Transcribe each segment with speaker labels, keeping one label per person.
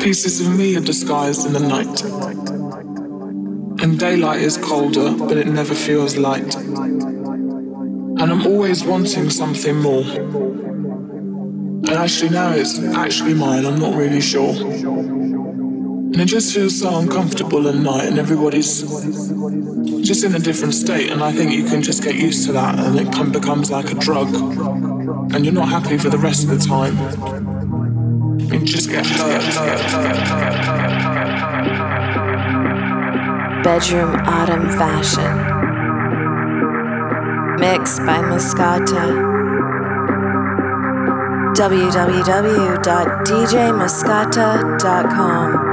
Speaker 1: Pieces of me are disguised in the night. And daylight is colder, but it never feels light. And I'm always wanting something more. And actually, now it's actually mine, I'm not really sure. And it just feels so uncomfortable at night, and everybody's just in a different state. And I think you can just get used to that, and it becomes like a drug. And you're not happy for the rest of the time. You just.
Speaker 2: Bedroom Autumn Fashion. Mixed by
Speaker 3: Mascota. www.djmascota.com.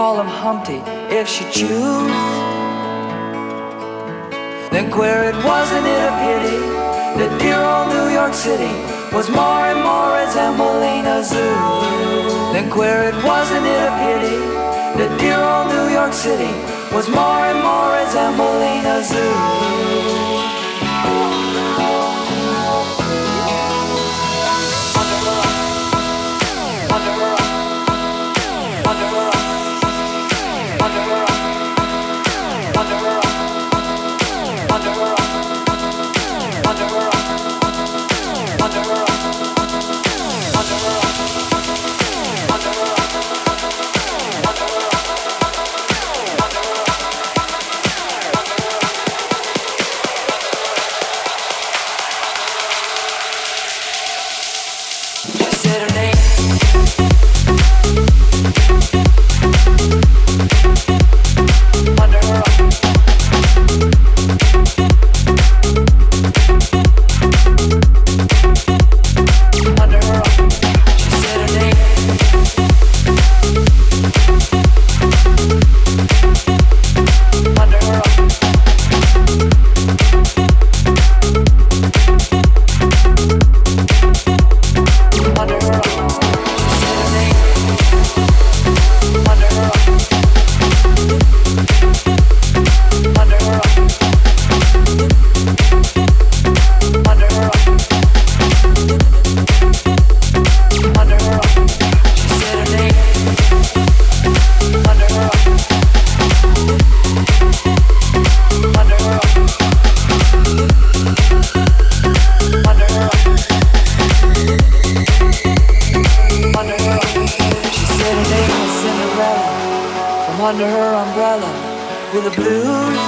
Speaker 3: call him Humpty
Speaker 4: if she choose. Then queer it wasn't it a pity that dear old New York City was more and more resembling a zoo. Then queer it wasn't it a pity that dear old New York City was more and more resembling a zoo. with the blues.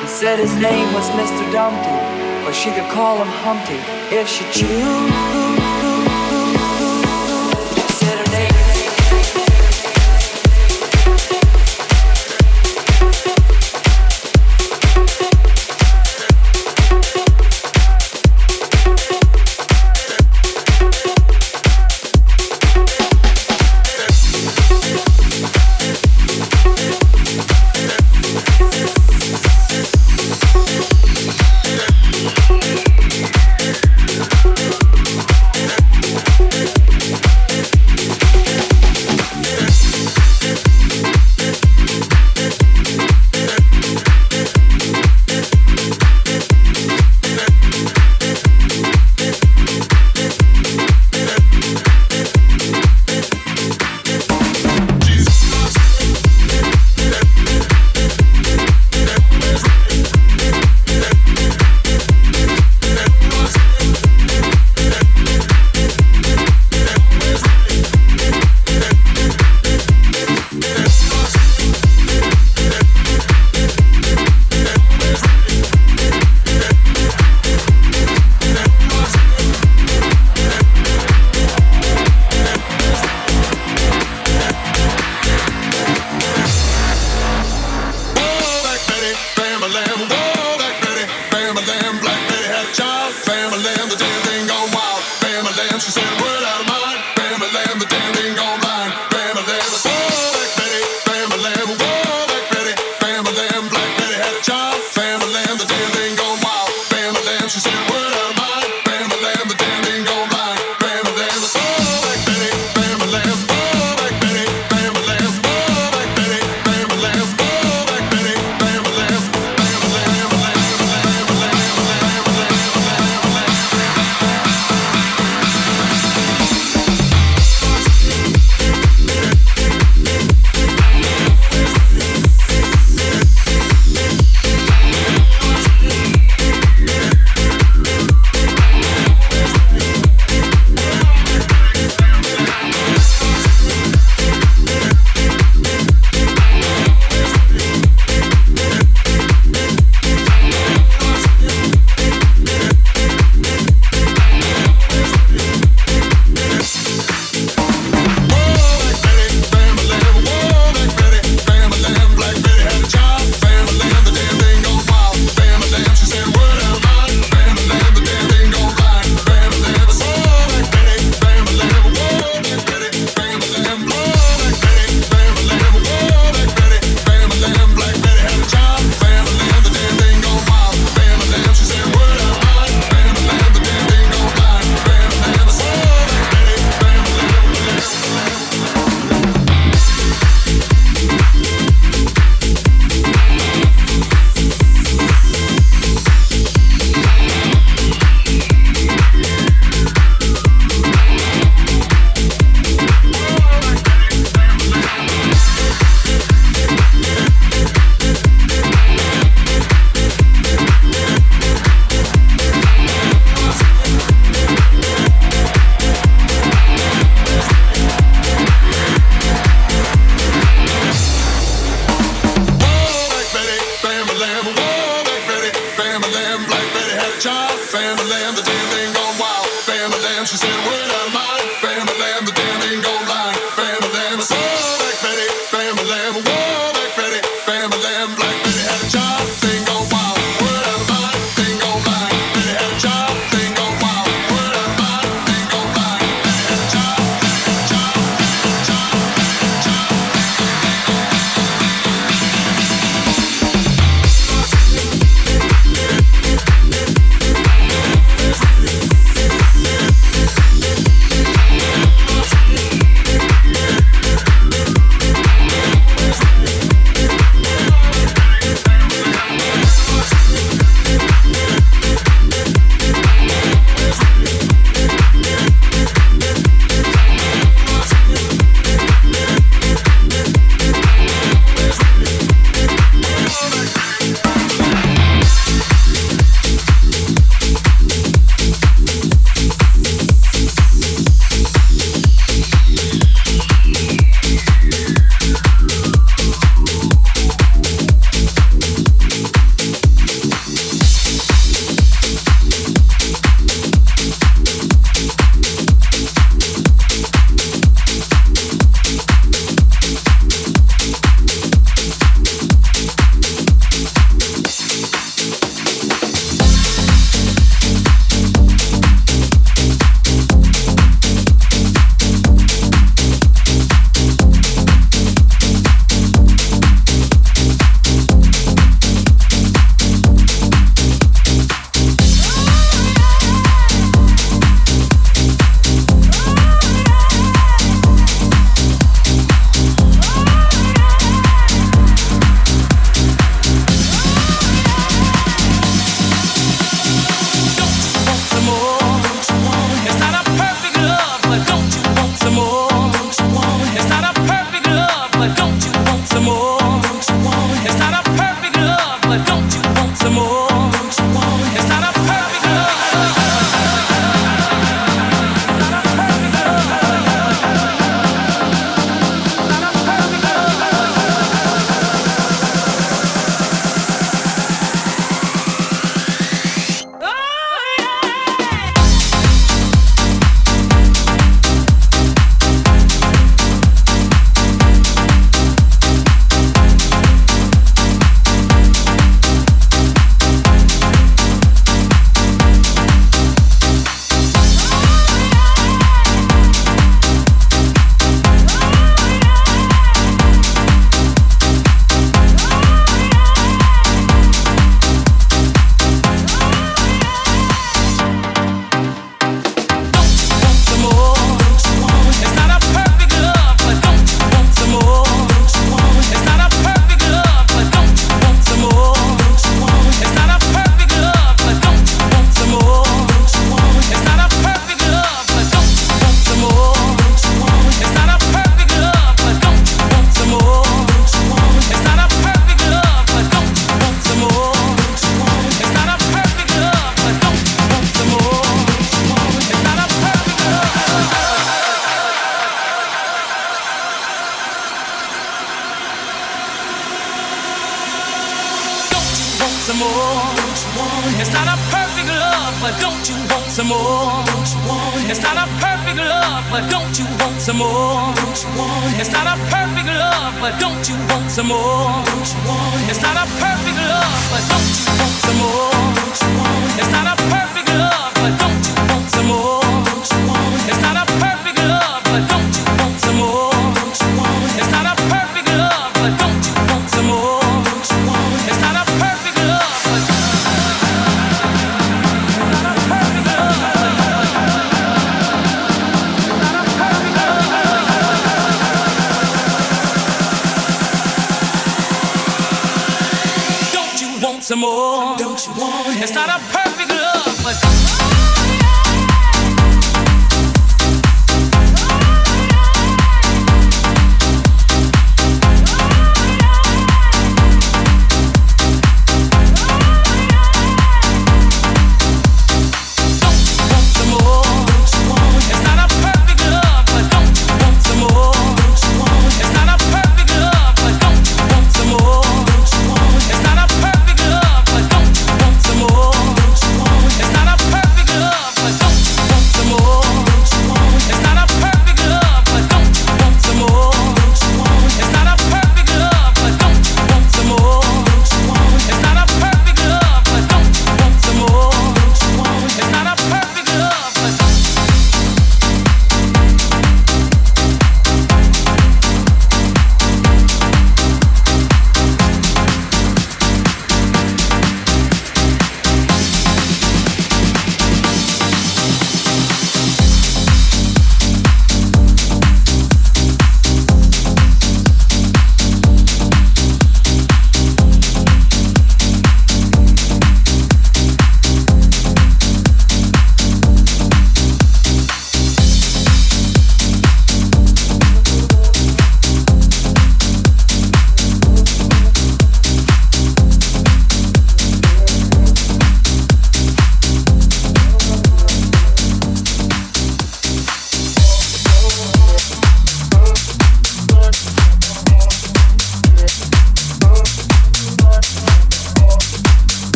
Speaker 5: He said his name was Mr. Dumpty, but she could call him Humpty if she chose. Some more? It's not a perfect love, but don't you want some more? It's not a perfect love, but don't you want some more? It's not a perfect love, but don't you want some more? It's not a perfect love, but don't you want some more? It's not a perfect love, but don't you want some more? It's not a Don't you want? It's not a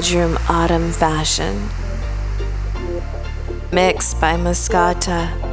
Speaker 2: Bedroom Autumn Fashion. Mixed by Mascota.